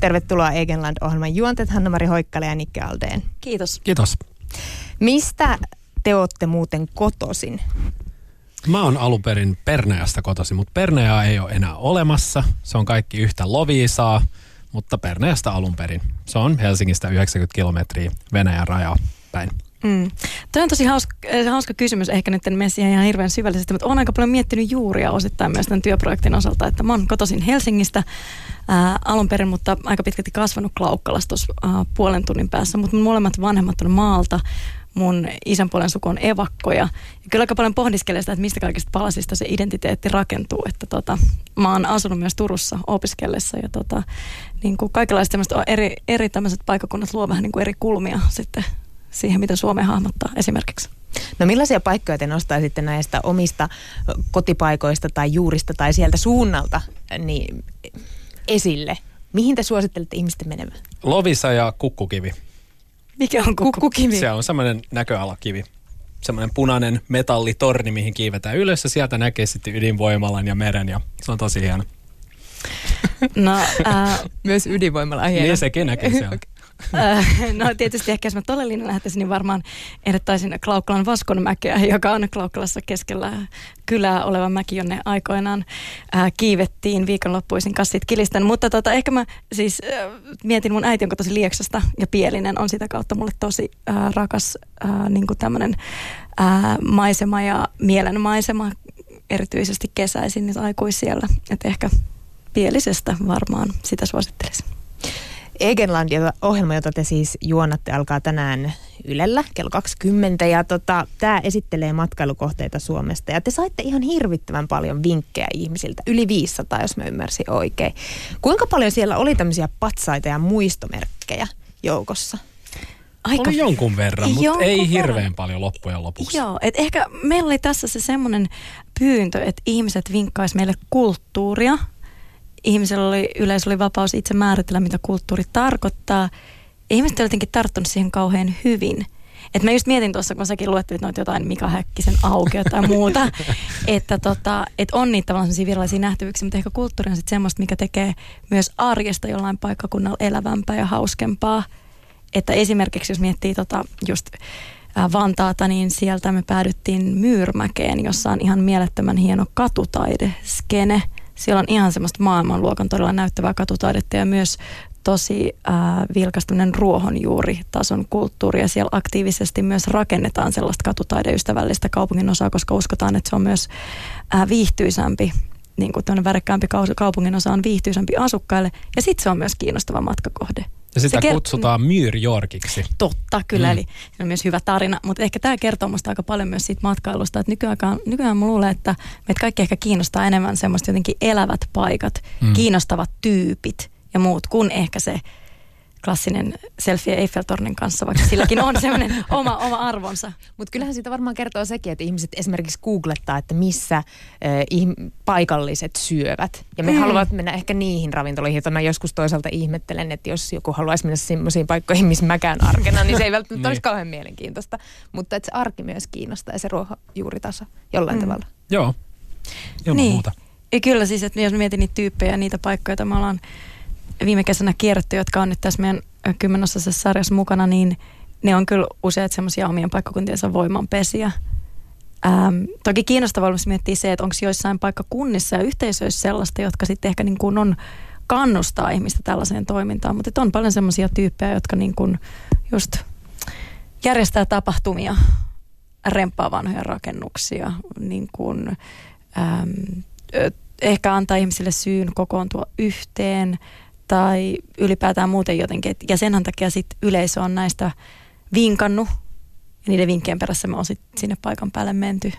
Tervetuloa Egenland-ohjelman juontet Hanna-Mari Hoikkale ja Nikke Aldeen. Kiitos. Kiitos. Mistä te olette muuten kotosin? Mä oon alun perin Perneästä kotoisin, mutta Perneää ei ole enää olemassa. Se on kaikki yhtä Loviisaa, mutta Perneästä alun perin. Se on Helsingistä 90 kilometriä Venäjän rajaa päin. Mm. Toi on tosi hauska, äh, hauska kysymys, ehkä nyt en mene siihen ihan hirveän syvällisesti, mutta olen aika paljon miettinyt juuria osittain myös tämän työprojektin osalta, että mä oon kotoisin Helsingistä ää, alun perin, mutta aika pitkälti kasvanut Klaukkalassa tuossa puolen tunnin päässä, mutta mun molemmat vanhemmat on maalta, mun isän puolen suku on evakkoja. Ja kyllä aika paljon pohdiskelee sitä, että mistä kaikista palasista se identiteetti rakentuu. Että tota, mä oon asunut myös Turussa opiskellessa ja tota, niin kuin kaikenlaiset eri, eri tämmöiset paikakunnat luo vähän niin kuin eri kulmia sitten siihen, mitä Suomi hahmottaa esimerkiksi. No millaisia paikkoja te nostaisitte näistä omista kotipaikoista tai juurista tai sieltä suunnalta niin esille? Mihin te suosittelette ihmisten menevän? Lovisa ja kukkukivi. Mikä on kukkukivi? Se on semmoinen näköalakivi. Semmoinen punainen metallitorni, mihin kiivetään ylös ja sieltä näkee sitten ydinvoimalan ja meren ja se on tosi hieno. No, äh, myös ydinvoimalla on hieno. Niin sekin näkee siellä. Äh, no tietysti ehkä jos mä todellinen lähtisin, niin varmaan ehdottaisin Klaukkalan Vaskonmäkeä, joka on Klaukkalassa keskellä kylää oleva mäki, jonne aikoinaan äh, kiivettiin viikonloppuisin kassit kilisten. Mutta tota, ehkä mä siis äh, mietin, mun äiti on tosi Lieksasta ja Pielinen on sitä kautta mulle tosi ää, rakas ää, niin tämmöinen maisema ja mielenmaisema, erityisesti kesäisin, niin aikuis siellä. Että ehkä Pielisestä varmaan sitä suosittelisin. Egenland, ohjelma, jota te siis juonatte, alkaa tänään Ylellä kello 20. Ja tota, tämä esittelee matkailukohteita Suomesta. Ja te saitte ihan hirvittävän paljon vinkkejä ihmisiltä, yli 500, jos mä ymmärsin oikein. Kuinka paljon siellä oli tämmöisiä patsaita ja muistomerkkejä joukossa? Aika, oli jonkun verran, mutta jonkun ei hirveän verran. paljon loppujen lopuksi. Joo, että ehkä meillä oli tässä se semmoinen pyyntö, että ihmiset vinkkais meille kulttuuria, ihmisellä oli, yleensä oli vapaus itse määritellä, mitä kulttuuri tarkoittaa. ihmiset oli jotenkin tarttunut siihen kauhean hyvin. Et mä just mietin tuossa, kun säkin luettelit noita jotain Mika Häkkisen auki tai muuta, että tota, et on niitä tavallaan virallisia nähtävyyksiä, mutta ehkä kulttuuri on sitten semmoista, mikä tekee myös arjesta jollain paikkakunnalla elävämpää ja hauskempaa. Että esimerkiksi jos miettii tota just Vantaata, niin sieltä me päädyttiin Myyrmäkeen, jossa on ihan mielettömän hieno katutaideskene – siellä on ihan semmoista maailmanluokan todella näyttävää katutaidetta ja myös tosi äh, vilkastuminen ruohonjuuritason kulttuuri ja siellä aktiivisesti myös rakennetaan sellaista katutaideystävällistä kaupungin osaa, koska uskotaan, että se on myös äh, viihtyisämpi niin kuin värikkäämpi kaupungin osa on viihtyisämpi asukkaille ja sitten se on myös kiinnostava matkakohde. Ja sitä se kutsutaan Myr Yorkiksi. Totta, kyllä. Mm. Eli se on myös hyvä tarina. Mutta ehkä tämä kertoo musta aika paljon myös siitä matkailusta. Että nykyään, nykyään mä luulen, että meitä kaikki ehkä kiinnostaa enemmän semmoista jotenkin elävät paikat, mm. kiinnostavat tyypit ja muut, kuin ehkä se klassinen selfie Eiffeltornin kanssa, vaikka silläkin on semmoinen oma, oma arvonsa. Mutta kyllähän siitä varmaan kertoo sekin, että ihmiset esimerkiksi googlettaa, että missä äh, ihm- paikalliset syövät. Ja me mm. haluavat mennä ehkä niihin ravintoloihin, joita mä joskus toisaalta ihmettelen, että jos joku haluaisi mennä semmoisiin paikkoihin, missä mäkään arkena, niin se ei välttämättä niin. olisi kauhean mielenkiintoista. Mutta että se arki myös kiinnostaa ja se ruohonjuuritaso jollain mm. tavalla. Joo, ilman niin. muuta. Ja kyllä siis, että jos mietin niitä tyyppejä ja niitä paikkoja, joita me ollaan viime kesänä kierretty, jotka on nyt tässä meidän kymmenosasessa sarjassa mukana, niin ne on kyllä useat semmoisia omien paikkakuntiensa voimanpesiä. Ähm, toki kiinnostavaa olisi miettiä se, että onko joissain paikkakunnissa ja yhteisöissä sellaista, jotka sitten ehkä niin kuin on kannustaa ihmistä tällaiseen toimintaan, mutta on paljon semmoisia tyyppejä, jotka niin kuin just järjestää tapahtumia, remppaa vanhoja rakennuksia, niin kuin, ähm, ehkä antaa ihmisille syyn kokoontua yhteen – tai ylipäätään muuten jotenkin. Ja sen takia sitten yleisö on näistä vinkannut ja niiden vinkkien perässä me on sit sinne paikan päälle menty.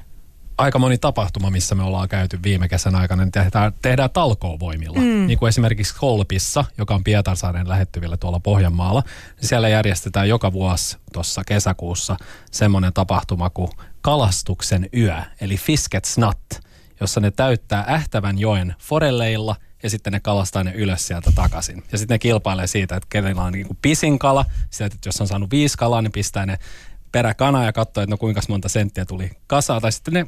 Aika moni tapahtuma, missä me ollaan käyty viime kesän aikana, niin tehdään, tehdään talkoovoimilla. Mm. Niin kuin esimerkiksi Kolpissa, joka on Pietarsaaren lähettyvillä tuolla Pohjanmaalla. Niin siellä järjestetään joka vuosi tuossa kesäkuussa semmoinen tapahtuma kuin kalastuksen yö, eli Fisket Snat, jossa ne täyttää Ähtävän joen forelleilla – ja sitten ne kalastaa ne ylös sieltä takaisin. Ja sitten ne kilpailee siitä, että kenellä on niin kuin pisin kala. Sieltä, että jos on saanut viisi kalaa, niin pistää ne peräkana ja katsoo, että no kuinka monta senttiä tuli kasaan. Tai sitten ne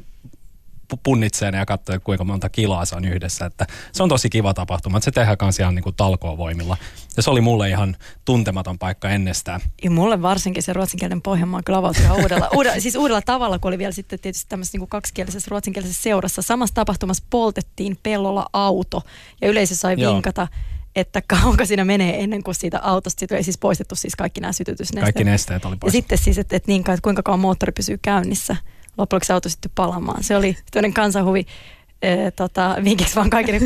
punnitsee ne ja katsoo, kuinka monta kiloa se on yhdessä. Että se on tosi kiva tapahtuma, että se tehdään kanssa ihan niin kuin talkoovoimilla. Ja se oli mulle ihan tuntematon paikka ennestään. Ja mulle varsinkin se ruotsinkielinen Pohjanmaa kyllä avautui ihan uudella, uudella, siis uudella tavalla, kun oli vielä sitten tietysti tämmöisessä niin kuin kaksikielisessä ruotsinkielisessä seurassa. Samassa tapahtumassa poltettiin pellolla auto ja yleisö sai Joo. vinkata että kauanko siinä menee ennen kuin siitä autosta, siitä ei siis poistettu siis kaikki nämä sytytysnesteet. Kaikki nesteet oli poistettu. Ja sitten siis, että, että, niin, että kuinka kauan moottori pysyy käynnissä. Lopuksi auto sitten palamaan. Se oli toinen kansanhuvi ee, tota, vinkiksi vaan kaikille,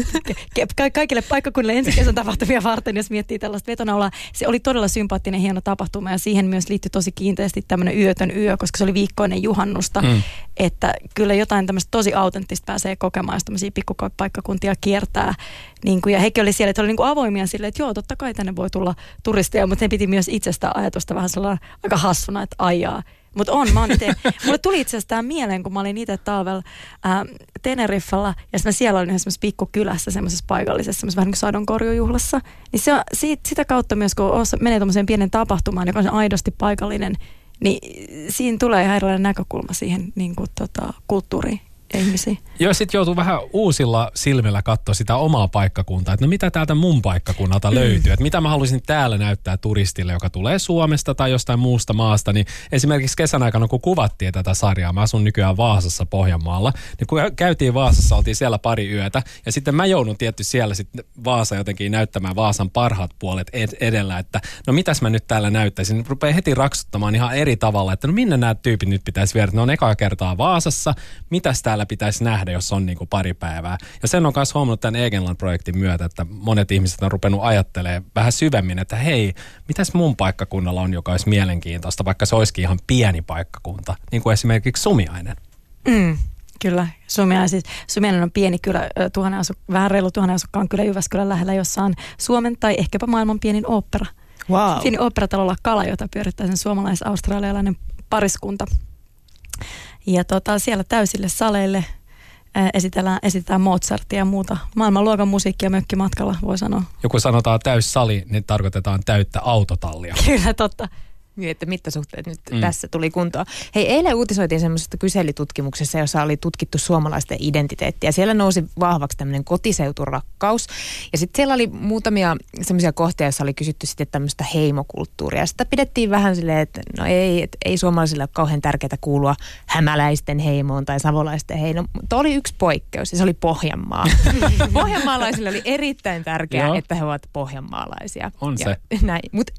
ke, kaikille paikkakunnille ensi kesän tapahtumia varten, jos miettii tällaista vetonaulaa. Se oli todella sympaattinen, hieno tapahtuma ja siihen myös liittyi tosi kiinteästi tämmöinen yötön yö, koska se oli viikkoinen juhannusta. Mm. Että kyllä jotain tämmöistä tosi autenttista pääsee kokemaan, jos tämmöisiä pikkupaikkakuntia kiertää. Niin kuin, ja hekin oli siellä, että oli niin kuin avoimia silleen, että joo, totta kai tänne voi tulla turisteja, mutta ne piti myös itsestä ajatusta vähän sellainen aika hassuna, että ajaa mutta on, mä oon mulle tuli itse asiassa mieleen, kun mä olin itse talvella ää, Teneriffalla ja mä siellä olin yhdessä pikkukylässä, semmoisessa paikallisessa, semmoisessa vähän niin kuin sadonkorjujuhlassa. Niin se, siitä, sitä kautta myös, kun osa, menee tuommoiseen pienen tapahtumaan, joka on aidosti paikallinen, niin siinä tulee ihan erilainen näkökulma siihen niin kuin, tota, kulttuuriin ihmisiä. Joo, sitten joutuu vähän uusilla silmillä katsoa sitä omaa paikkakuntaa, että no mitä täältä mun paikkakunnalta mm. löytyy, että mitä mä haluaisin täällä näyttää turistille, joka tulee Suomesta tai jostain muusta maasta, niin esimerkiksi kesän aikana, kun kuvattiin tätä sarjaa, mä asun nykyään Vaasassa Pohjanmaalla, niin kun käytiin Vaasassa, oltiin siellä pari yötä, ja sitten mä joudun tietty siellä sitten Vaasa jotenkin näyttämään Vaasan parhaat puolet ed- edellä, että no mitäs mä nyt täällä näyttäisin, rupeaa heti raksuttamaan ihan eri tavalla, että no minne nämä tyypit nyt pitäisi viedä, ne on ekaa kertaa Vaasassa, mitäs täällä siellä pitäisi nähdä, jos on niin kuin pari päivää. Ja sen on myös huomannut tämän Egenland-projektin myötä, että monet ihmiset on rupenut ajattelemaan vähän syvemmin, että hei, mitäs mun paikkakunnalla on, joka olisi mielenkiintoista, vaikka se olisikin ihan pieni paikkakunta, niin kuin esimerkiksi Sumiainen. Mm. Kyllä, Sumiainen, siis, Sumiainen on pieni kylä, tuhannen asu, vähän reilu tuhannen asukkaan kylä Jyväskylän lähellä, jossa on Suomen tai ehkäpä maailman pienin opera. Wow. Pieni operatalolla Kala, jota pyörittää sen suomalais-australialainen pariskunta. Ja tota, siellä täysille saleille esitellään, esitetään Mozartia ja muuta maailmanluokan musiikkia mökkimatkalla, voi sanoa. Joku sanotaan täyssali, niin tarkoitetaan täyttä autotallia. Kyllä, totta. Niin, että mittasuhteet nyt mm. tässä tuli kuntoon. Hei, eilen uutisoitiin semmoisesta kyselytutkimuksessa, jossa oli tutkittu suomalaisten identiteettiä. Siellä nousi vahvaksi tämmöinen kotiseuturakkaus. Ja sitten siellä oli muutamia semmoisia kohtia, joissa oli kysytty sitten tämmöistä heimokulttuuria. Sitä pidettiin vähän silleen, että no ei, että ei suomalaisille ole kauhean tärkeää kuulua hämäläisten heimoon tai savolaisten heimoon. Mutta oli yksi poikkeus ja se oli Pohjanmaa. Pohjanmaalaisille oli erittäin tärkeää, että he ovat pohjanmaalaisia. On ja se. Näin. Mutta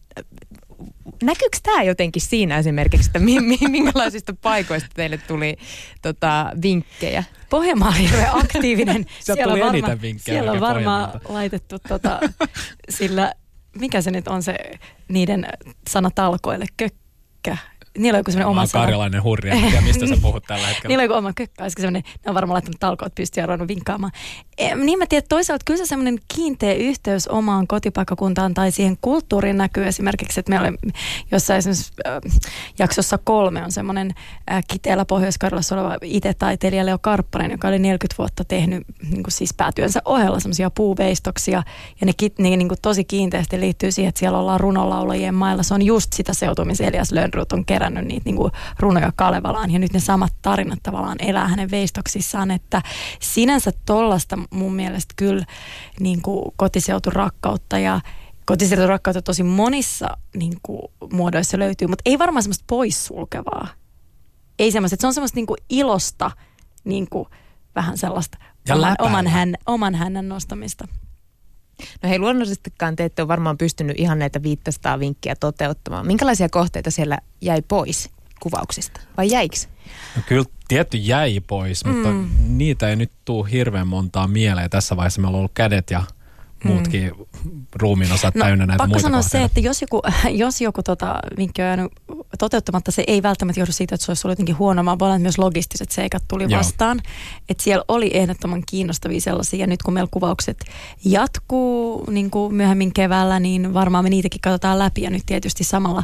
näkyykö tämä jotenkin siinä esimerkiksi, että mi- mi- minkälaisista paikoista teille tuli tota, vinkkejä? Pohjanmaa oli hirveän aktiivinen. siellä tuli varma, eniten vinkkejä. Siellä on varmaan laitettu, tota, sillä mikä se nyt on se niiden sana talkoille, kökkä, niillä on joku sellainen oma sana. karjalainen hurja, ja mistä sä puhut tällä hetkellä. niillä on joku oma kökkä, olisiko sellainen, ne on varmaan laittanut talkoot pystyyn ja ruvennut vinkkaamaan. E, niin mä tiedän, toisaalta kyllä se sellainen kiinteä yhteys omaan kotipaikkakuntaan tai siihen kulttuuriin näkyy esimerkiksi, että me olemme jossain esimerkiksi äh, jaksossa kolme on semmoinen äh, kiteellä pohjois oleva itse-taiteilija Leo Karppanen, joka oli 40 vuotta tehnyt niin kuin siis päätyönsä ohella semmoisia puuveistoksia ja ne, ne niin kuin tosi kiinteästi liittyy siihen, että siellä ollaan runolaulajien mailla. Se on just sitä Elias Lönnrut on kerännyt kerännyt niitä niin kuin runoja Kalevalaan ja nyt ne samat tarinat tavallaan elää hänen veistoksissaan, että sinänsä tollasta mun mielestä kyllä niin kuin kotiseuturakkautta ja kotiseuturakkautta tosi monissa niin kuin, muodoissa löytyy, mutta ei varmaan semmoista poissulkevaa. Ei semmoista, että se on semmoista niin kuin ilosta, niin kuin, vähän sellaista oman, oman, hän, oman hännän nostamista. No hei, luonnollisestikaan te ette ole varmaan pystynyt ihan näitä 500 vinkkiä toteuttamaan. Minkälaisia kohteita siellä jäi pois kuvauksista vai jäikö? No kyllä tietty jäi pois, mutta mm. niitä ei nyt tule hirveän montaa mieleen. Tässä vaiheessa meillä on ollut kädet ja muutkin mm. ruumiin osat no, täynnä näitä muita sanoa kohteita. se, että jos joku, jos joku tota, vinkki on jäänyt toteuttamatta, se ei välttämättä johdu siitä, että se olisi ollut jotenkin huono, vaan voi olla, että myös logistiset seikat tuli Joo. vastaan. Että siellä oli ehdottoman kiinnostavia sellaisia, ja nyt kun meillä kuvaukset jatkuu niin kuin myöhemmin keväällä, niin varmaan me niitäkin katsotaan läpi, ja nyt tietysti samalla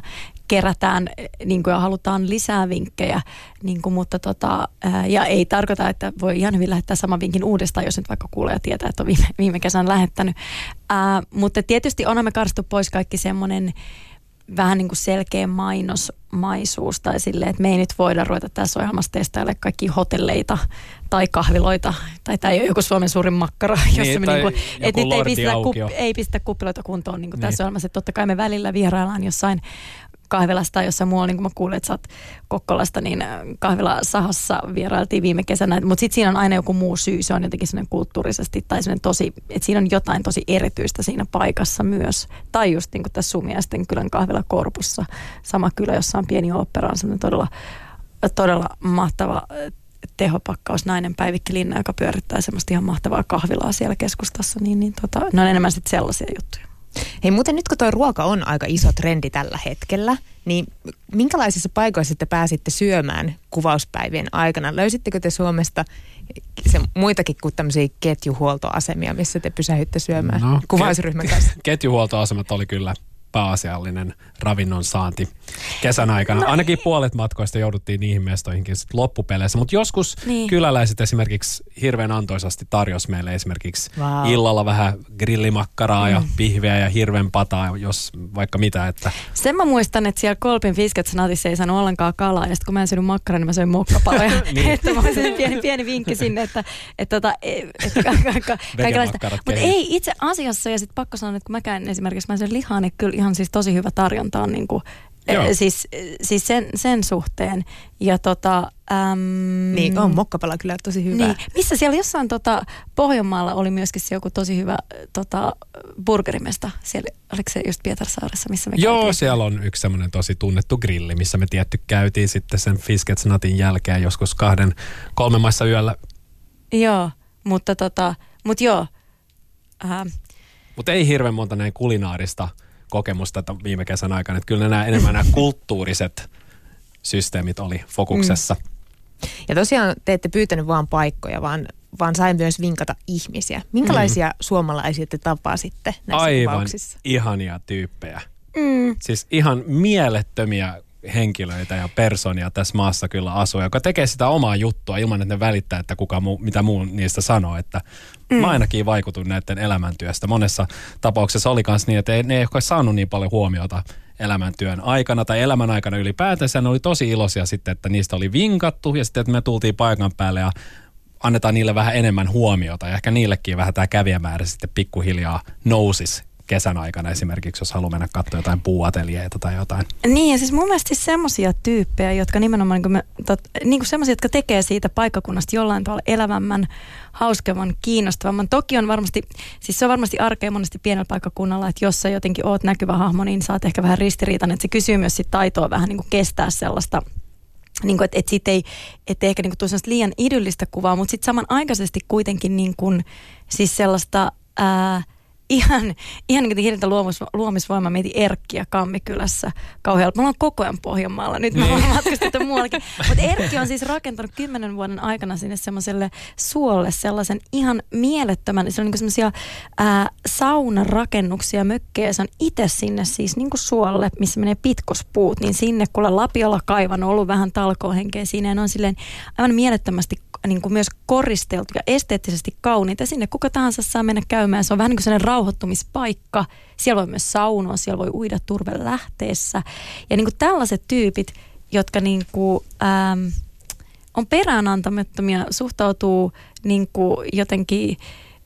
kerätään niin kuin, ja halutaan lisää vinkkejä, niin kuin, mutta tota, ää, ja ei tarkoita, että voi ihan hyvin lähettää saman vinkin uudestaan, jos nyt vaikka kuulee ja tietää, että on viime, viime kesän lähettänyt. Ää, mutta tietysti onhan me karstu pois kaikki semmoinen vähän niin kuin selkeä mainosmaisuus tai silleen, että me ei nyt voida ruveta tässä ohjelmassa testailla kaikki hotelleita tai kahviloita, tai tämä ei ole joku Suomen suurin makkara, jossa Niin, me tai niinku, et nyt ei pistetä, Lordi-aukio. kup, ei pistetä kuppiloita kuntoon niin kuin Niin. tässä ohjelmassa, että totta kai me välillä vieraillaan jossain kahvilassa tai jossain muualla, niin kuin mä kuulin, että sä oot Kokkolasta, niin äh, kahvila Sahassa vierailtiin viime kesänä, mutta sitten siinä on aina joku muu syy, se on jotenkin sellainen kulttuurisesti tai sellainen tosi, että siinä on jotain tosi erityistä siinä paikassa myös. Tai just niin kuin tässä Sumiaisten kylän kahvila Korpussa, sama kylä, jossa on pieni opera, on sellainen todella, todella mahtava äh, tehopakkaus nainen Päivikki Linna, joka pyörittää semmoista ihan mahtavaa kahvilaa siellä keskustassa, niin, niin tota, ne on enemmän sitten sellaisia juttuja. Hei muuten nyt kun tuo ruoka on aika iso trendi tällä hetkellä, niin minkälaisissa paikoissa te pääsitte syömään kuvauspäivien aikana? Löysittekö te Suomesta se, muitakin kuin tämmöisiä ketjuhuoltoasemia, missä te pysähytte syömään No, kuvausryhmän kanssa? Ketjuhuoltoasemat oli kyllä pääasiallinen ravinnon saanti kesän aikana. No Ainakin puolet matkoista jouduttiin niihin mestoihinkin sit loppupeleissä, mutta joskus Niin. kyläläiset esimerkiksi hirveän antoisasti tarjos meille esimerkiksi Vau. illalla vähän grillimakkaraa ja pihviä ja hirvenpataa, jos vaikka mitä. Että Sen mä muistan, että siellä Kolpin Fisketsnatissa ei saanut ollenkaan kalaa, ja sitten kun mä en syönyt makkaraa, niin mä söin mokkapaloja. Niin. että mä pieni, pieni vinkki sinne, että, että, tota, e- että ka- ka- ka- kaikenlaista. Mutta ei itse asiassa, ja sitten pakko sanoa, että kun mäkään esimerkiksi mä syön lihaa, niin kyllä ihan siis tosi hyvä tarjonta on niin kuin, Joo. siis, siis sen, sen suhteen. Ja tota, äm, Niin, on mokkapala kyllä tosi hyvä. Niin, missä siellä jossain tota, Pohjanmaalla oli myöskin se joku tosi hyvä tota, burgerimesta. Siellä, oliko se just Pietarsaaressa, missä me Joo, käytiin? siellä on yksi semmoinen tosi tunnettu grilli, missä me tietty käytiin sitten sen Fisketsnatin jälkeen joskus kahden, kolmen maissa yöllä. Joo, mutta tota, mut joo. Äh, Mutta ei hirveän monta näin kulinaarista kokemusta viime kesän aikana. Että kyllä nämä enemmän nämä kulttuuriset systeemit oli fokuksessa. Mm. Ja tosiaan te ette pyytänyt vaan paikkoja, vaan, vaan sain myös vinkata ihmisiä. Minkälaisia mm. suomalaisia te tapasitte näissä Aivan kuvauksissa? ihania tyyppejä. mm, Siis ihan mielettömiä henkilöitä ja personia tässä maassa kyllä asuu, joka tekee sitä omaa juttua ilman, että ne välittää, että kuka muu, mitä muu niistä sanoo. Että mm. Mä ainakin vaikutun näiden elämäntyöstä. Monessa tapauksessa oli myös niin, että ei, ne ei ole saanut niin paljon huomiota elämäntyön aikana tai elämän aikana ylipäätänsä. Ne oli tosi iloisia sitten, että niistä oli vinkattu ja sitten, että me tultiin paikan päälle ja annetaan niille vähän enemmän huomiota ja ehkä niillekin vähän tämä kävijämäärä sitten pikkuhiljaa nousisi kesän aikana esimerkiksi, jos haluaa mennä katsoa jotain puuateljeita tai jotain. Niin ja siis mun mielestä siis semmoisia tyyppejä, jotka nimenomaan niin kuin me, tot, niin kuin semmoisia, jotka tekee siitä paikkakunnasta jollain tavalla elävämmän, hauskemman, kiinnostavamman. Toki on varmasti, siis se on varmasti arkea monesti pienellä paikkakunnalla, että jos sä jotenkin oot näkyvä hahmo, niin saat ehkä vähän ristiriitainen, että se kysyy myös sit taitoa vähän niin kuin kestää sellaista niin kuin, että, että siitä ei, että ehkä niin kuin tule liian idyllistä kuvaa, mutta sitten samanaikaisesti kuitenkin niin kuin, siis sellaista ää, ihan, ihan niin kuin hirveätä luomus, luomisvoimaa mietin Erkkiä Kammikylässä kauhealla. Me ollaan koko ajan Pohjanmaalla, nyt me ollaan matkustettu muuallakin. Mutta Erkki on siis rakentanut kymmenen vuoden aikana sinne semmoiselle suolle sellaisen ihan mielettömän, se on niin semmoisia saunarakennuksia, mökkejä, se on itse sinne siis niin kuin suolle, missä menee pitkospuut, niin sinne kuule Lapiolla kaivan on ollut vähän talkohenkeä siinä ja ne on silleen aivan mielettömästi niin kuin myös koristeltu ja esteettisesti kauniita. Sinne kuka tahansa saa mennä käymään. Se on vähän niin kuin sellainen rauhoittumispaikka. Siellä voi myös saunoa, siellä voi uida turve lähteessä. Ja niin kuin tällaiset tyypit, jotka niin kuin, ähm, on peräänantamattomia, suhtautuu niin kuin jotenkin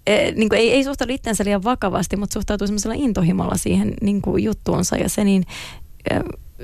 eh, niin kuin ei, ei suhtaudu itseensä liian vakavasti, mutta suhtautuu semmoisella intohimolla siihen niin kuin juttuunsa ja se niin,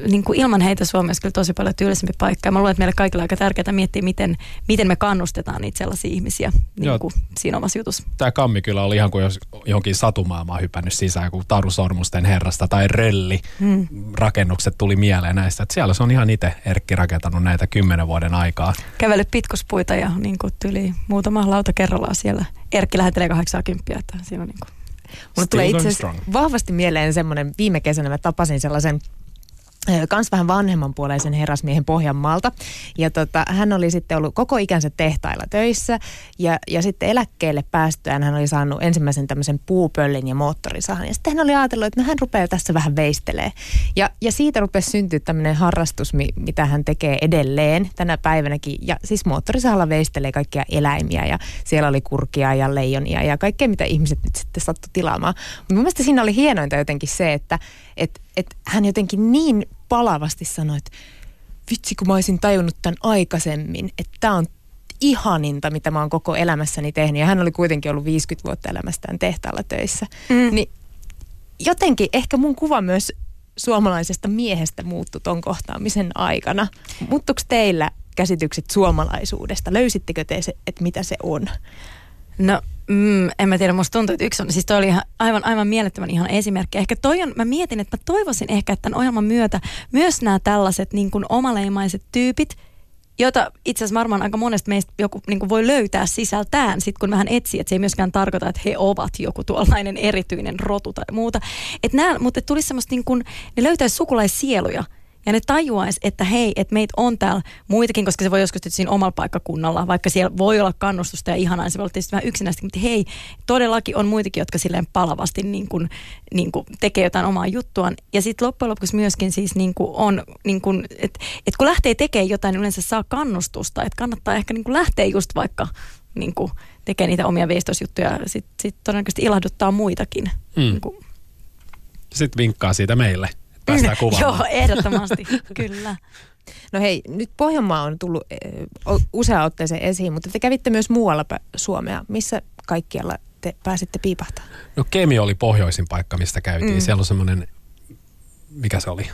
niin kuin ilman heitä Suomi olisi kyllä tosi paljon tyylisempi paikka. Ja mä luulen, että meille kaikille on aika tärkeää miettiä, miten, miten me kannustetaan niitä sellaisia ihmisiä Joo. niin kuin siinä omassa jutussa. Tämä kammi kyllä oli ihan kuin jos johonkin satumaailmaan hypännyt sisään, kun Taru Sormusten herrasta tai Rölli Hmm. rakennukset tuli mieleen näistä. Että siellä se on ihan itse Erkki rakentanut näitä kymmenen vuoden aikaa. Kävellyt pitkospuita ja niin kuin tyli muutama lauta kerrallaan siellä. Erkki lähettelee 80, että siinä on niin kuin Mulle tulee itse vahvasti mieleen semmoinen, viime kesänä mä tapasin sellaisen kans vähän vanhemmanpuoleisen herrasmiehen Pohjanmaalta. Ja tota, hän oli sitten ollut koko ikänsä tehtailla töissä ja, ja sitten eläkkeelle päästyään hän oli saanut ensimmäisen tämmöisen puupöllin ja moottorisahan. Ja sitten hän oli ajatellut, että no hän rupeaa tässä vähän veistelee. Ja, ja siitä rupesi syntyä tämmöinen harrastus, mi, mitä hän tekee edelleen tänä päivänäkin. Ja siis moottorisahalla veistelee kaikkia eläimiä ja siellä oli kurkia ja leijonia ja kaikkea, mitä ihmiset nyt sitten sattui tilaamaan. Mutta mun mielestä siinä oli hienointa jotenkin se, että et että hän jotenkin niin palavasti sanoi, että vitsi kun mä olisin tajunnut tämän aikaisemmin, että tämä on ihaninta, mitä mä oon koko elämässäni tehnyt. Ja hän oli kuitenkin ollut 50 vuotta elämästään tehtaalla töissä. Mm. Niin jotenkin ehkä mun kuva myös suomalaisesta miehestä muuttui ton kohtaamisen aikana. Muuttuiko teillä käsitykset suomalaisuudesta? Löysittekö te se, että mitä se on? No Mm, en mä tiedä, musta tuntuu, että yksi on, siis toi oli ihan, aivan, aivan mielettömän ihan esimerkki. Ehkä toi on, mä mietin, että mä toivoisin ehkä, että tämän ohjelman myötä myös nämä tällaiset niin kuin omaleimaiset tyypit, jota itse asiassa varmaan aika monesta meistä joku niin voi löytää sisältään, sit kun vähän etsii, että se ei myöskään tarkoita, että he ovat joku tuollainen erityinen rotu tai muuta. Et nää, mutta tulisi semmoista, niin kuin, ne löytäisi sukulaissieluja – ja ne tajuaisi, että hei, että meitä on täällä muitakin, koska se voi joskus siinä omalla paikkakunnalla, vaikka siellä voi olla kannustusta ja ihanaa, niin se voi olla tietysti vähän yksinäistä, mutta hei, todellakin on muitakin, jotka silleen palavasti niin kuin, niin kuin tekee jotain omaa juttuaan. Ja sitten loppujen lopuksi myöskin siis niin kuin on, niin kuin, että et kun lähtee tekemään jotain, niin yleensä saa kannustusta, että kannattaa ehkä niin kuin lähteä just vaikka niin kuin tekee niitä omia veistosjuttuja, sitten sit todennäköisesti ilahduttaa muitakin. Mm. Niin kuin. Sitten vinkkaa siitä meille päästään kuvaamaan. Joo, ehdottomasti, kyllä. No hei, nyt Pohjanmaa on tullut useaan otteeseen esiin, mutta te kävitte myös muualla Suomea. Missä kaikkialla te pääsitte piipahtaa? No Kemi oli pohjoisin paikka, mistä käytiin. Mm. Siellä on semmoinen, mikä se oli?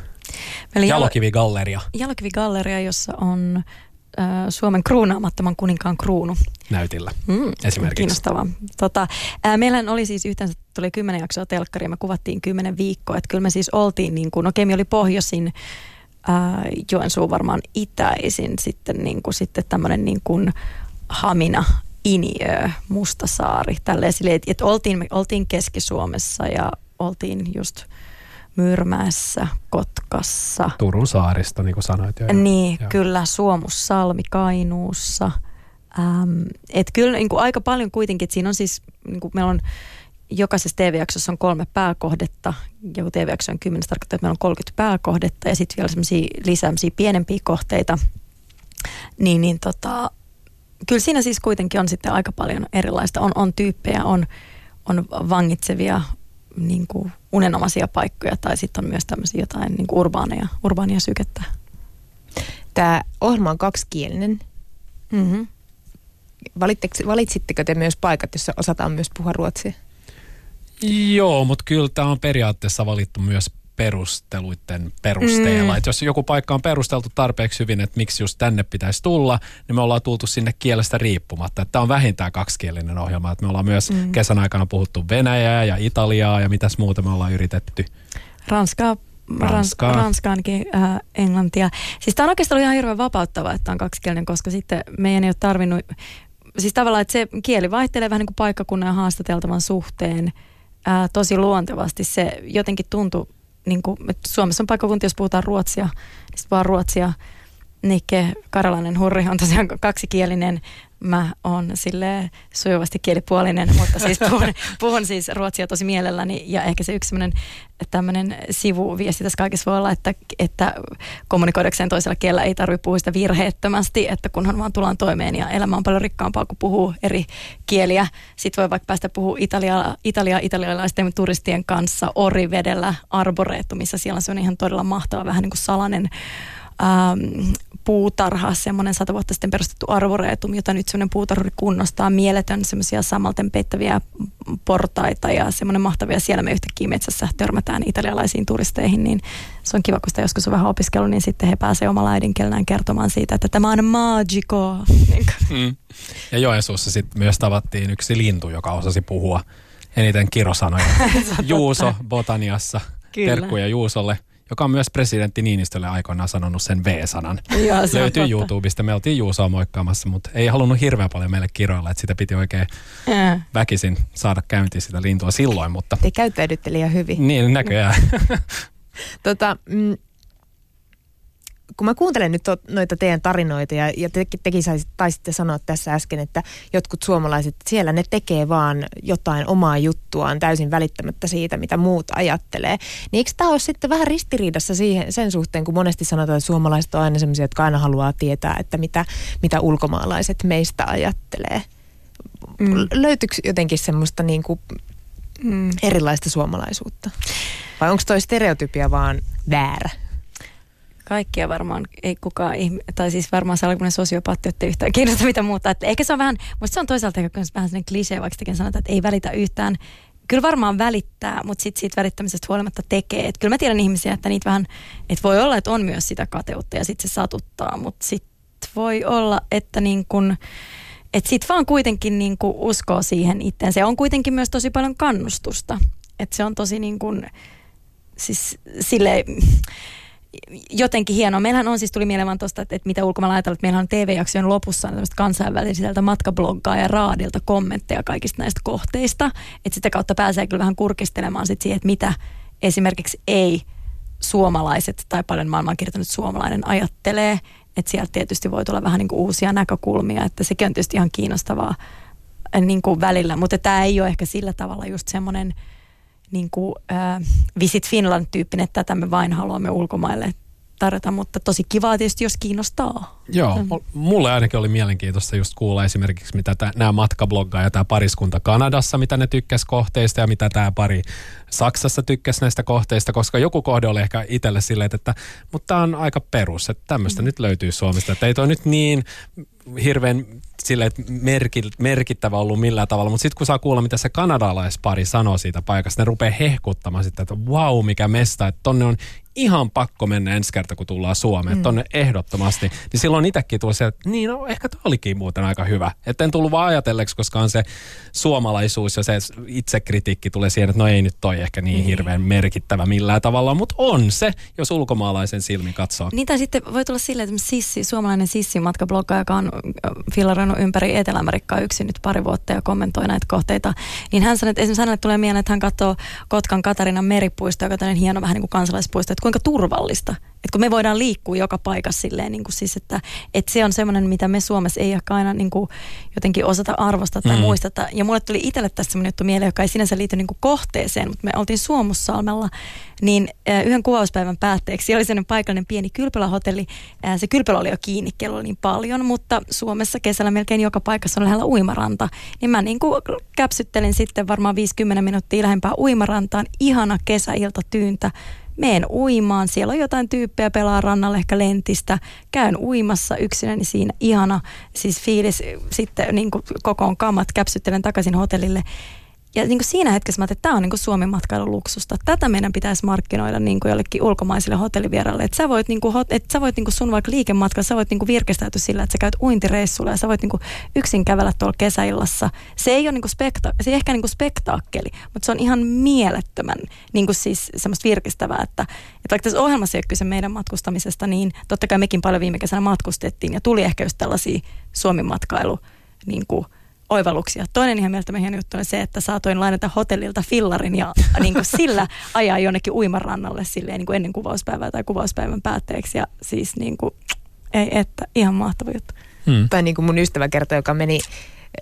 Jalokivi-galleria. Jalokivi-galleria, jossa on Suomen kruunaamattoman kuninkaan kruunu. Näytillä mm, esimerkiksi. Kiinnostavaa. Tota, ää, meillähän oli siis yhteensä, tuli kymmenen jaksoa telkkaria, me kuvattiin kymmenen viikkoa. Että kyllä me siis oltiin, niin kuin, no Kemi oli pohjoisin, ää, Joensuu varmaan itäisin, sitten, niin kuin, sitten tämmöinen niin kuin Hamina, Iniö, Mustasaari, tälleen silleen, että, että oltiin, me oltiin Keski-Suomessa ja oltiin just – Myyrmäessä, Kotkassa. Turun saaristo, niin kuin sanoit jo. Niin, joo. kyllä. Suomussalmi Kainuussa. Ähm, et kyllä niin kuin aika paljon kuitenkin, että siinä on siis, niin kuin meillä on jokaisessa TV-jaksossa on kolme pääkohdetta. Joku TV-jakso on kymmenen, tarkoittaa, että meillä on 30 pääkohdetta ja sitten vielä semmoisia lisää pienempiä kohteita. Niin, niin tota, kyllä siinä siis kuitenkin on sitten aika paljon erilaista. On, on tyyppejä, on, on vangitsevia niin kuin unenomaisia paikkoja tai sitten on myös tämmöisiä jotain niin kuin urbaaneja, urbaania sykettä. Tämä ohjelma on kaksikielinen. Mm-hmm. Valitsitteko te myös paikat, joissa osataan myös puhua ruotsia? Joo, mutta kyllä tämä on periaatteessa valittu myös perusteluiden perusteella. Mm. Et jos joku paikka on perusteltu tarpeeksi hyvin, että miksi just tänne pitäisi tulla, niin me ollaan tultu sinne kielestä riippumatta. Tämä on vähintään kaksikielinen ohjelma. Et me ollaan myös mm. kesän aikana puhuttu Venäjää ja Italiaa ja mitäs muuta me ollaan yritetty. Ranskaa Ranskaa. Ranskaankin äh, englantia. Siis tämä on oikeastaan ihan hirveän vapauttavaa, että on kaksikielinen, koska sitten meidän ei ole tarvinnut, siis tavallaan, että se kieli vaihtelee vähän niin kuin paikkakunnan ja haastateltavan suhteen äh, tosi luontevasti. Se jotenkin tuntuu niin kuin, että Suomessa on paikkakunti, jos puhutaan ruotsia, niin vaan ruotsia. Nikke Karalainen Hurri on tosiaan kaksikielinen. Mä oon sille sujuvasti kielipuolinen, mutta siis puhun, puhun siis ruotsia tosi mielelläni. Ja ehkä se yksi tämmöinen sivuviesti tässä kaikessa voi olla, että, että kommunikoidakseen toisella kielellä ei tarvitse puhua sitä virheettömästi, että kunhan vaan tullaan toimeen ja elämä on paljon rikkaampaa, kun puhuu eri kieliä. Sitten voi vaikka päästä puhua Italia, Italia italialaisten turistien kanssa Orivedellä Arboretumissa. Siellä se on ihan todella mahtava, vähän niin kuin salainen ähm, puutarha, semmoinen sata vuotta sitten perustettu arvoreetum, jota nyt semmoinen puutarhuri kunnostaa, mieletön semmoisia samalten peittäviä portaita ja semmoinen mahtavia. Siellä me yhtäkkiä metsässä törmätään italialaisiin turisteihin, niin se on kiva, kun sitä joskus on vähän opiskellut, niin sitten he pääsevät omalla äidinkielellään kertomaan siitä, että tämä on magico. Mm. Ja Joensuussa sitten myös tavattiin yksi lintu, joka osasi puhua eniten kirosanoja. Juuso Botaniassa. Kyllä. Terkkuja Juusolle joka on myös presidentti Niinistölle aikoinaan sanonut sen V-sanan. Joo, Löytyy YouTubesta. Me oltiin Juusoa moikkaamassa, mutta ei halunnut hirveän paljon meille kiroilla, että sitä piti oikein ja. väkisin saada käyntiin sitä lintua silloin. Mutta... Te käyttäydytte liian hyvin. Niin, näköjään. tota, mm, kun mä kuuntelen nyt noita teidän tarinoita ja, ja te, tekin taisitte sanoa tässä äsken, että jotkut suomalaiset, siellä ne tekee vaan jotain omaa juttuaan täysin välittämättä siitä, mitä muut ajattelee. Niin eikö tämä ole sitten vähän ristiriidassa siihen, sen suhteen, kun monesti sanotaan, että suomalaiset on aina sellaisia, jotka aina haluaa tietää, että mitä, mitä ulkomaalaiset meistä ajattelee. Mm. Löytyykö jotenkin semmoista niin kuin mm. erilaista suomalaisuutta? Vai onko toi stereotypia vaan väärä? Kaikkia varmaan ei kukaan, tai siis varmaan sellainen sosiopaatti, että yhtään kiinnosta mitä muuta. Että ehkä se on vähän, mutta se on toisaalta ehkä vähän sellainen klisee, vaikka sitäkin sanotaan, että ei välitä yhtään. Kyllä varmaan välittää, mutta sitten siitä välittämisestä huolimatta tekee. Et kyllä mä tiedän ihmisiä, että niitä vähän, että voi olla, että on myös sitä kateutta ja sitten se satuttaa, mutta sitten voi olla, että niin kun, että sit vaan kuitenkin niin kuin uskoo siihen itseään. Se on kuitenkin myös tosi paljon kannustusta. Että se on tosi niin kuin, siis sille jotenkin hienoa. Meillähän on siis, tuli mieleen vaan tuosta, että, että mitä ulkomailla ajatellaan, että meillä on TV-jaksojen lopussa tämmöistä kansainvälisiltä matkabloggaa ja raadilta kommentteja kaikista näistä kohteista. Että sitä kautta pääsee kyllä vähän kurkistelemaan sit siihen, että mitä esimerkiksi ei suomalaiset tai paljon maailmaa kirjoittanut suomalainen ajattelee. Että sieltä tietysti voi tulla vähän niin kuin uusia näkökulmia, että sekin on tietysti ihan kiinnostavaa niin kuin välillä. Mutta tämä ei ole ehkä sillä tavalla just semmoinen – niin kuin, äh, Visit Finland-tyyppinen, että tätä me vain haluamme ulkomaille tarjota, mutta tosi kivaa tietysti, jos kiinnostaa. Joo, mm. mulle ainakin oli mielenkiintoista just kuulla esimerkiksi, mitä tää, nämä matkabloggaa ja tämä pariskunta Kanadassa, mitä ne tykkäs kohteista ja mitä tämä pari Saksassa tykkäsi näistä kohteista, koska joku kohde oli ehkä itselle silleen, että mutta tämä on aika perus, että tämmöistä mm. nyt löytyy Suomesta, että ei toi nyt niin hirveän sille, että merki, merkittävä ollut millään tavalla, mutta sitten kun saa kuulla, mitä se kanadalaispari sanoo siitä paikasta, ne rupeaa hehkuttamaan sitten, että vau, mikä mesta, että tonne on ihan pakko mennä ensi kerta, kun tullaan Suomeen, mm. tonne ehdottomasti. Niin silloin itsekin tuli se, että niin, no ehkä tuo olikin muuten aika hyvä. Että en tullut vaan ajatelleeksi, koska on se suomalaisuus ja se itsekritiikki tulee siihen, että no ei nyt toi ehkä niin, niin. hirveän merkittävä millään tavalla, mutta on se, jos ulkomaalaisen silmin katsoo. Niin tai sitten voi tulla silleen, että sissi, suomalainen sissi-matkablogga, joka on filarannut ympäri Etelä-Amerikkaa yksin nyt pari vuotta ja kommentoi näitä kohteita, niin hän sanoi, että esimerkiksi hänelle tulee mieleen, että hän katsoo Kotkan Katarinan meripuisto, joka on hieno vähän niin kuin kansalaispuisto, että kuinka turvallista. Että kun me voidaan liikkua joka paikassa silleen, niin kuin siis, että, että se on semmoinen, mitä me Suomessa ei ehkä aina niin kuin jotenkin osata arvostaa tai mm. muistata. Ja mulle tuli itselle tästä semmoinen juttu mieleen, joka ei sinänsä liity niin kuin kohteeseen, mutta me oltiin Suomussalmella, niin yhden kuvauspäivän päätteeksi oli sellainen paikallinen pieni kylpylähotelli. Se kylpylä oli jo kiinni, kello oli niin paljon, mutta Suomessa kesällä melkein joka paikassa on lähellä uimaranta. Niin mä niin kuin käpsyttelin sitten varmaan 50 minuuttia lähempää uimarantaan. Ihana kesäilta tyyntä meen uimaan, siellä on jotain tyyppejä pelaa rannalla ehkä lentistä, käyn uimassa yksinäni siinä, ihana siis fiilis, sitten niin kuin kokoon kamat, käpsyttelen takaisin hotellille ja niin kuin siinä hetkessä mä ajattelin, että tämä on niin kuin Suomen matkailun luksusta. Tätä meidän pitäisi markkinoida niin kuin jollekin ulkomaisille hotellivieraille. Että sä voit, niin kuin, että sä voit niin kuin sun vaikka liikematkalla, sä voit niin kuin virkistäytyä sillä, että sä käyt uintireissulla ja sä voit niin kuin yksin kävellä tuolla kesäillassa. Se ei ole niin kuin spekta- se ei ehkä niin kuin spektaakkeli, mutta se on ihan mielettömän niin kuin siis semmoista virkistävää, että, että vaikka tässä ohjelmassa ei ole kyse meidän matkustamisesta, niin totta kai mekin paljon viime kesänä matkustettiin ja tuli ehkä just tällaisia Suomi-matkailu niin kuin oivalluksia. Toinen ihan mieltä hieno juttu on se, että saatoin lainata hotellilta fillarin ja niin kuin sillä ajaa jonnekin uimarannalle silleen niin kuin ennen kuvauspäivää tai kuvauspäivän päätteeksi. Ja siis niin kuin, ei, että ihan mahtava juttu. Hmm. Tai niin kuin mun ystävä kertoi, joka meni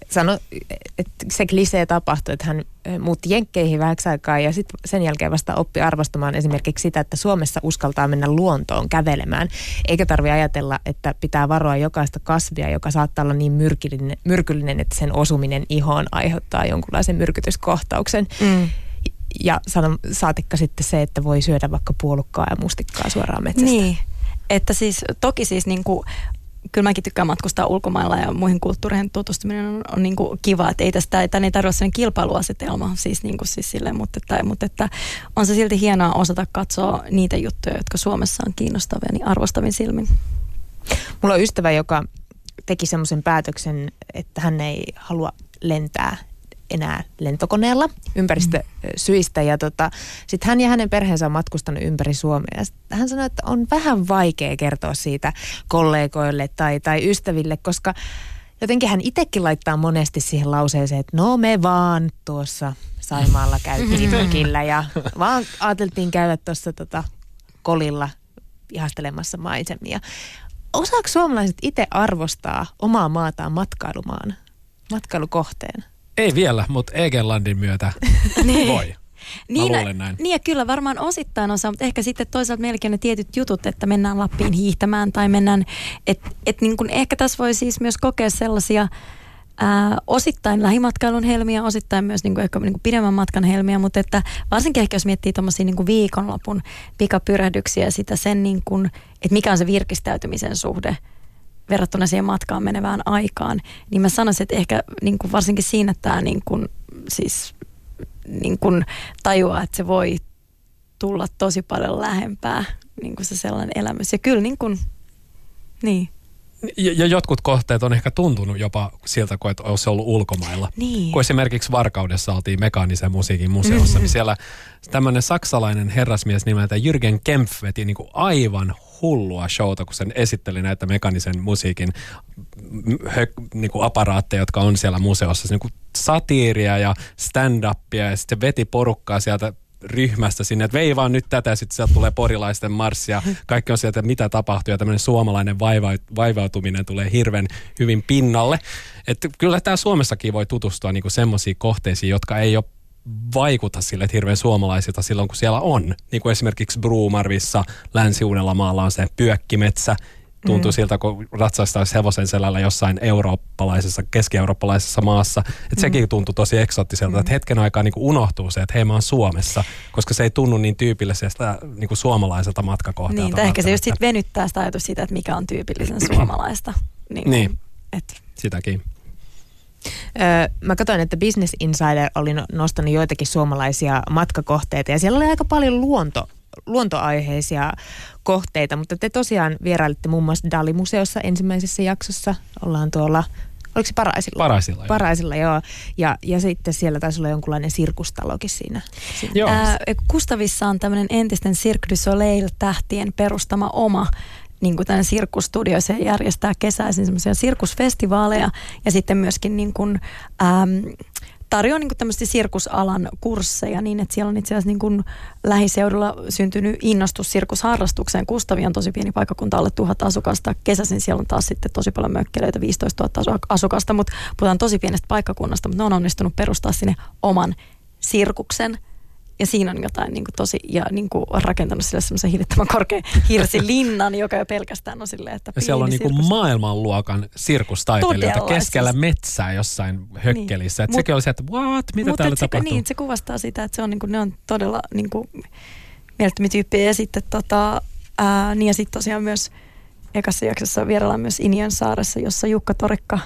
sano, että se klisee tapahtui, että hän muutti jenkkeihin vähäksi aikaa ja sitten sen jälkeen vasta oppi arvostamaan esimerkiksi sitä, että Suomessa uskaltaa mennä luontoon kävelemään. Eikä tarvi ajatella, että pitää varoa jokaista kasvia, joka saattaa olla niin myrkyllinen, myrkyllinen että sen osuminen ihoon aiheuttaa jonkunlaisen myrkytyskohtauksen. Mm. Ja sano, saatikka sitten se, että voi syödä vaikka puolukkaa ja mustikkaa suoraan metsästä. Niin. Että siis toki siis niin kuin kyllä mäkin tykkään matkustaa ulkomailla ja muihin kulttuureihin tutustuminen on, on niin kuin kiva, että ei tästä, että ei tarvitse sellainen kilpailuasetelma siis, niin kuin siis silleen, mutta, että, mutta että on se silti hienoa osata katsoa niitä juttuja, jotka Suomessa on kiinnostavia, niin arvostavin silmin. Mulla on ystävä, joka teki semmoisen päätöksen, että hän ei halua lentää enää lentokoneella ympäristösyistä. Ja tota, sitten hän ja hänen perheensä on matkustanut ympäri Suomea. Ja hän sanoi, että on vähän vaikea kertoa siitä kollegoille tai, tai ystäville, koska jotenkin hän itsekin laittaa monesti siihen lauseeseen, että no me vaan tuossa Saimaalla käytiin mökillä ja vaan ajateltiin käydä tuossa tota kolilla ihastelemassa maisemia. Osaako suomalaiset itse arvostaa omaa maataan matkailumaan, matkailukohteen? Ei vielä, mutta Egelandin myötä niin. voi. Niin, niin ja kyllä varmaan osittain osa, mutta ehkä sitten toisaalta meilläkin ne tietyt jutut, että mennään Lappiin hiihtämään tai mennään, että et niin kuin ehkä tässä voi siis myös kokea sellaisia ää, osittain lähimatkailun helmiä, osittain myös niin kuin, ehkä niin kuin pidemmän matkan helmiä, mutta että varsinkin ehkä jos miettii tuommoisia niin viikonlopun pikapyrähdyksiä ja sitä sen, niin kuin, että mikä on se virkistäytymisen suhde verrattuna siihen matkaan menevään aikaan, niin mä sanoisin, että ehkä niin kuin varsinkin siinä tämä niin kuin, siis niin kuin tajuaa, että se voi tulla tosi paljon lähempää niin kuin se sellainen elämys. Ja kyllä niin kuin, niin. Ja, ja jotkut kohteet on ehkä tuntunut jopa siltä, kun olisi ollut ulkomailla. Niin. Kun esimerkiksi Varkaudessa oltiin mekaanisen musiikin museossa, mm-hmm. niin siellä tämmöinen saksalainen herrasmies nimeltä Jürgen Kempf veti niin kuin aivan hullua showta, kun sen esitteli näitä mekanisen musiikin hö, niin kuin aparaatteja, jotka on siellä museossa. Niin kuin satiiria ja stand-upia ja sitten veti porukkaa sieltä ryhmästä sinne, että vei vaan nyt tätä ja sitten sieltä tulee porilaisten marssi ja kaikki on sieltä, että mitä tapahtuu ja tämmöinen suomalainen vaiva, vaivautuminen tulee hirveän hyvin pinnalle. Että kyllä tämä Suomessakin voi tutustua niinku semmoisiin kohteisiin, jotka ei ole vaikuta sille hirveän suomalaisilta silloin, kun siellä on. Niin kuin esimerkiksi Bruumarvissa, Länsi-Uudellamaalla on se pyökkimetsä, Tuntuu mm. siltä, kun ratsastaisi hevosen selällä jossain eurooppalaisessa, keski-eurooppalaisessa maassa. Että mm. sekin tuntui tosi eksottiselta, mm. että hetken aikaa niin kuin unohtuu se, että hei mä oon Suomessa, koska se ei tunnu niin tyypillisestä niin kuin suomalaiselta matkakohteelta. Niin, ehkä se just sit venyttää sitä ajatus siitä, että mikä on tyypillisen suomalaista. Niin, niin. Et. sitäkin. Öö, mä katsoin, että Business Insider oli no-, nostanut joitakin suomalaisia matkakohteita ja siellä oli aika paljon luonto, luontoaiheisia kohteita, mutta te tosiaan vierailitte muun muassa Dali-museossa ensimmäisessä jaksossa. Ollaan tuolla Oliko se Paraisilla? Paraisilla, joo. Paraisilla, joo. Ja, ja sitten siellä taisi olla jonkunlainen sirkustalokin siinä. siinä. Joo. Ää, Kustavissa on tämmöinen entisten Cirque du Soleil-tähtien perustama oma niin kuin tämän se järjestää kesäisin semmoisia sirkusfestivaaleja ja sitten myöskin niin kuin, äm, tarjoaa niin tämmöistä sirkusalan kursseja niin, että siellä on itse asiassa niin kuin lähiseudulla syntynyt innostus sirkusharrastukseen. Kustavi on tosi pieni paikkakunta, alle tuhat asukasta. Kesäisin siellä on taas sitten tosi paljon mökkeleitä, 15 000 asukasta, mutta puhutaan tosi pienestä paikkakunnasta, mutta ne on onnistunut perustaa sinne oman sirkuksen – ja siinä on jotain niin kuin tosi, ja niin kuin rakentanut sille semmoisen hillittömän korkean hirsilinnan, joka jo pelkästään on silleen, että Ja siellä on niin kuin maailmanluokan sirkustaiteilijoita keskellä siis. metsää jossain hökkelissä. Niin. Että sekin oli se, että what, mitä Mut täällä se, tapahtuu? Niin, se kuvastaa sitä, että se on, niin kuin, ne on todella niin kuin, mielettömiä tyyppejä. Ja sitten tota, ää, niin ja sitten tosiaan myös ekassa jaksossa vieraillaan myös Inian saaressa, jossa Jukka Torikka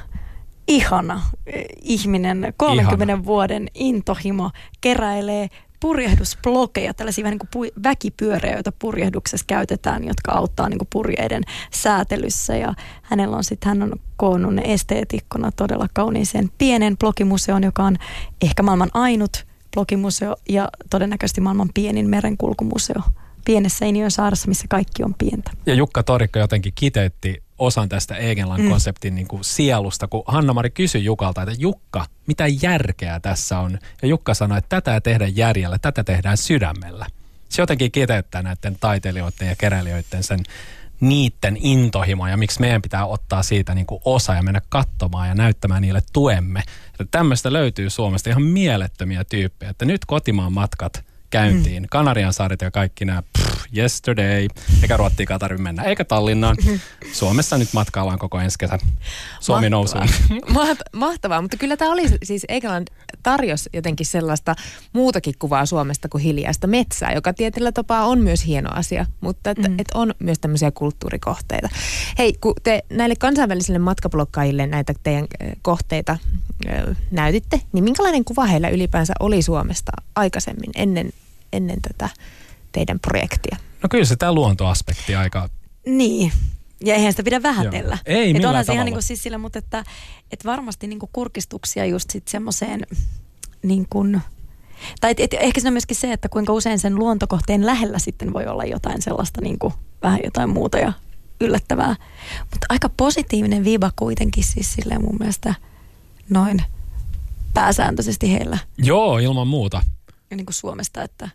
ihana eh, ihminen, 30 ihana. vuoden intohimo, keräilee purjehdusblogeja, tällaisia vähän niin kuin väkipyöriä, joita purjehduksessa käytetään, jotka auttaa niin kuin purjeiden säätelyssä. Ja hänellä on sitten, hän on koonnut esteetikkona todella kauniiseen pienen blogimuseon, joka on ehkä maailman ainut blogimuseo ja todennäköisesti maailman pienin merenkulkumuseo pienessä Iniön saaressa, missä kaikki on pientä. Ja Jukka Torikka jotenkin kiteytti osan tästä Egenlan mm. konseptin niin kuin sielusta, kun Hanna-Mari kysyi Jukalta, että Jukka, mitä järkeä tässä on? Ja Jukka sanoi, että tätä ei tehdä järjellä, tätä tehdään sydämellä. Se jotenkin kiteyttää näiden taiteilijoiden ja keräilijöiden sen niiden intohimoja, miksi meidän pitää ottaa siitä niin kuin osa ja mennä katsomaan ja näyttämään niille tuemme. Että tämmöistä löytyy Suomesta ihan mielettömiä tyyppejä, että nyt kotimaan matkat käyntiin. Mm. Kanarian saaret ja kaikki nämä pff, yesterday, eikä Ruottiikaan tarvitse mennä, eikä Tallinnaan. Suomessa nyt matkaillaan koko ensi kesä. Suomi nousuu. Mahtavaa, mutta kyllä tämä oli siis England tarjos jotenkin sellaista muutakin kuvaa Suomesta kuin hiljaista metsää, joka tietyllä tapaa on myös hieno asia, mutta että, mm. et on myös tämmöisiä kulttuurikohteita. Hei, kun te näille kansainvälisille matkablokkaajille näitä teidän kohteita näytitte, niin minkälainen kuva heillä ylipäänsä oli Suomesta aikaisemmin ennen ennen tätä teidän projektia? No kyllä se tämä luontoaspekti aika... Niin, ja eihän sitä pidä vähätellä. Joo. Ei millään tavalla. ihan niin kuin siis sillä, mutta että, että varmasti niin kuin kurkistuksia just sitten semmoiseen niin kuin, tai et, et, ehkä se on myöskin se, että kuinka usein sen luontokohteen lähellä sitten voi olla jotain sellaista niin kuin, vähän jotain muuta ja yllättävää. Mutta aika positiivinen viiva kuitenkin siis silleen mun mielestä noin pääsääntöisesti heillä. Joo, ilman muuta. Niin kuin Suomesta, että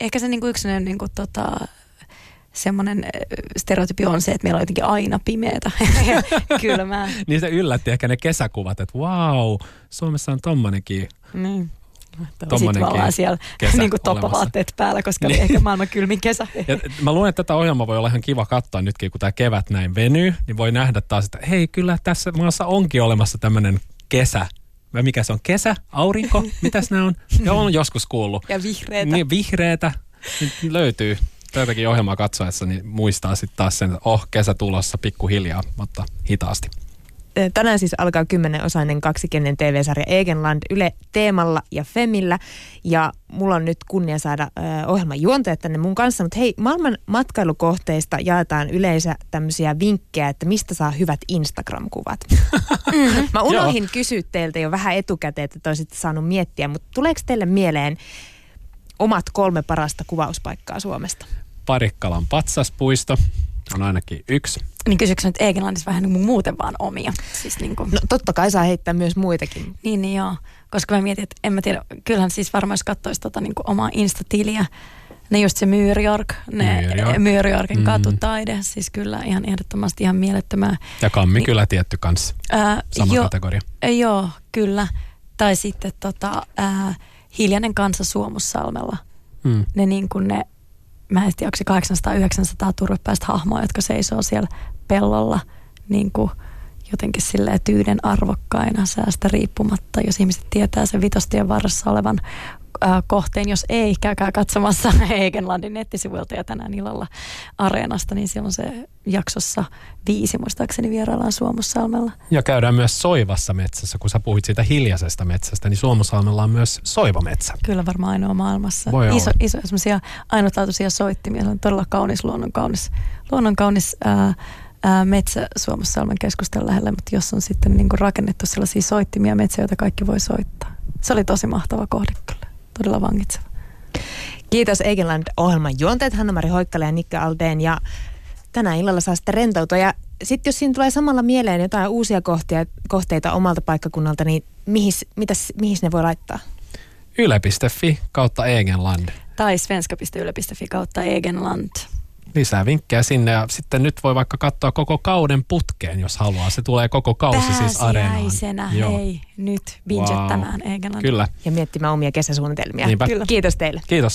ehkä se niinku yksi niinku tota, semmoinen stereotypi on se, että meillä on jotenkin aina pimeätä ja kylmää. niin se yllätti ehkä ne kesäkuvat, että wow, Suomessa on tommonenkin. Niin. Sitten Tommonenkin me ollaan siellä niin kuin toppavaatteet päällä, koska Niin. ehkä maailman kylmin kesä. Ja mä luulen, että tätä ohjelmaa voi olla ihan kiva katsoa nytkin, kun tämä kevät näin venyy, niin voi nähdä taas, että hei, kyllä tässä maassa onkin olemassa tämmöinen kesä. Vai mikä se on? Kesä? Aurinko? Mitäs nämä on? Joo, on joskus kuullut. Ja vihreitä. Niin, vihreätä. Nyt löytyy tätäkin ohjelmaa katsoessa, niin muistaa sitten taas sen, että oh, kesä tulossa pikkuhiljaa, mutta hitaasti. Tänään siis alkaa kymmenenosainen kaksikielinen TV-sarja Egenland Yle Teemalla ja Femillä. Ja mulla on nyt kunnia saada ohjelman juontajat tänne mun kanssa. Mutta hei, maailman matkailukohteista jaetaan yleensä tämmöisiä vinkkejä, että mistä saa hyvät Instagram-kuvat. Mä unohdin kysyä teiltä jo vähän etukäteen, että te olisitte saanut miettiä. Mutta tuleeko teille mieleen omat kolme parasta kuvauspaikkaa Suomesta? Parikkalan patsaspuisto on ainakin yksi. Niin kysyksä nyt Egenlandissa vähän niin kuin muuten vaan omia? Siis niin, kuin, No totta kai saa heittää myös muitakin. niin, niin joo. Koska mä mietin, että en mä tiedä, kyllähän siis varmaan jos katsoisi tota niin kuin omaa Insta-tiliä, ne just se Myyrjork, ne New York. Myyrjorkin Mm. katutaide, siis kyllä ihan ehdottomasti ihan mielettömää. Ja kammi kyllä tietty kanssa. Ää, Sama jo- kategoria. Joo, kyllä. Tai sitten tota, ää, Hiljainen kansa Suomussalmella. Mm. Ne niin kuin ne, mä en tiedä, onko se 800-900 turvepäistä hahmoa, jotka seisoo siellä pellolla niin kuin jotenkin silleen tyyden arvokkaina säästä riippumatta, jos ihmiset tietää sen vitostien varressa olevan kohteen, jos ei, käykää katsomassa Egenlandin nettisivuilta ja tänään illalla Areenasta, niin siellä on se jaksossa viisi, muistaakseni vieraillaan Suomussalmella. Ja käydään myös soivassa metsässä, kun sä puhuit siitä hiljaisesta metsästä, niin Suomusalmella on myös soiva metsä. Kyllä varmaan ainoa maailmassa. Voi iso, olla. iso semmoisia ainutlaatuisia soittimia. Se on todella kaunis, luonnon kaunis, luonnon kaunis ää, ää, metsä Suomussalmen keskustan lähellä, mutta jos on sitten niin kuin rakennettu sellaisia soittimia metsä, joita kaikki voi soittaa. Se oli tosi mahtava kohde kyllä. Todella vangitseva. Kiitos Egeland-ohjelman juonteet Hanna-Mari Hoikkala ja Nikka Aldeen ja tänä illalla saa sitten rentoutua. Ja sitten jos siinä tulee samalla mieleen jotain uusia kohtia, kohteita omalta paikkakunnalta, niin mihis, mitäs, mihis ne voi laittaa? Yle.fi kautta Egenland. Tai svenska.yle.fi kautta Egenland. Lisää vinkkejä sinne ja sitten nyt voi vaikka katsoa koko kauden putkeen, jos haluaa. Se tulee koko kausi siis areenaan. Pääsiäisenä, Joo. hei, nyt bingettämään Egenland. Kyllä. Ja miettimään omia kesäsuunnitelmia. Niinpä. Kyllä. Kiitos teille. Kiitos.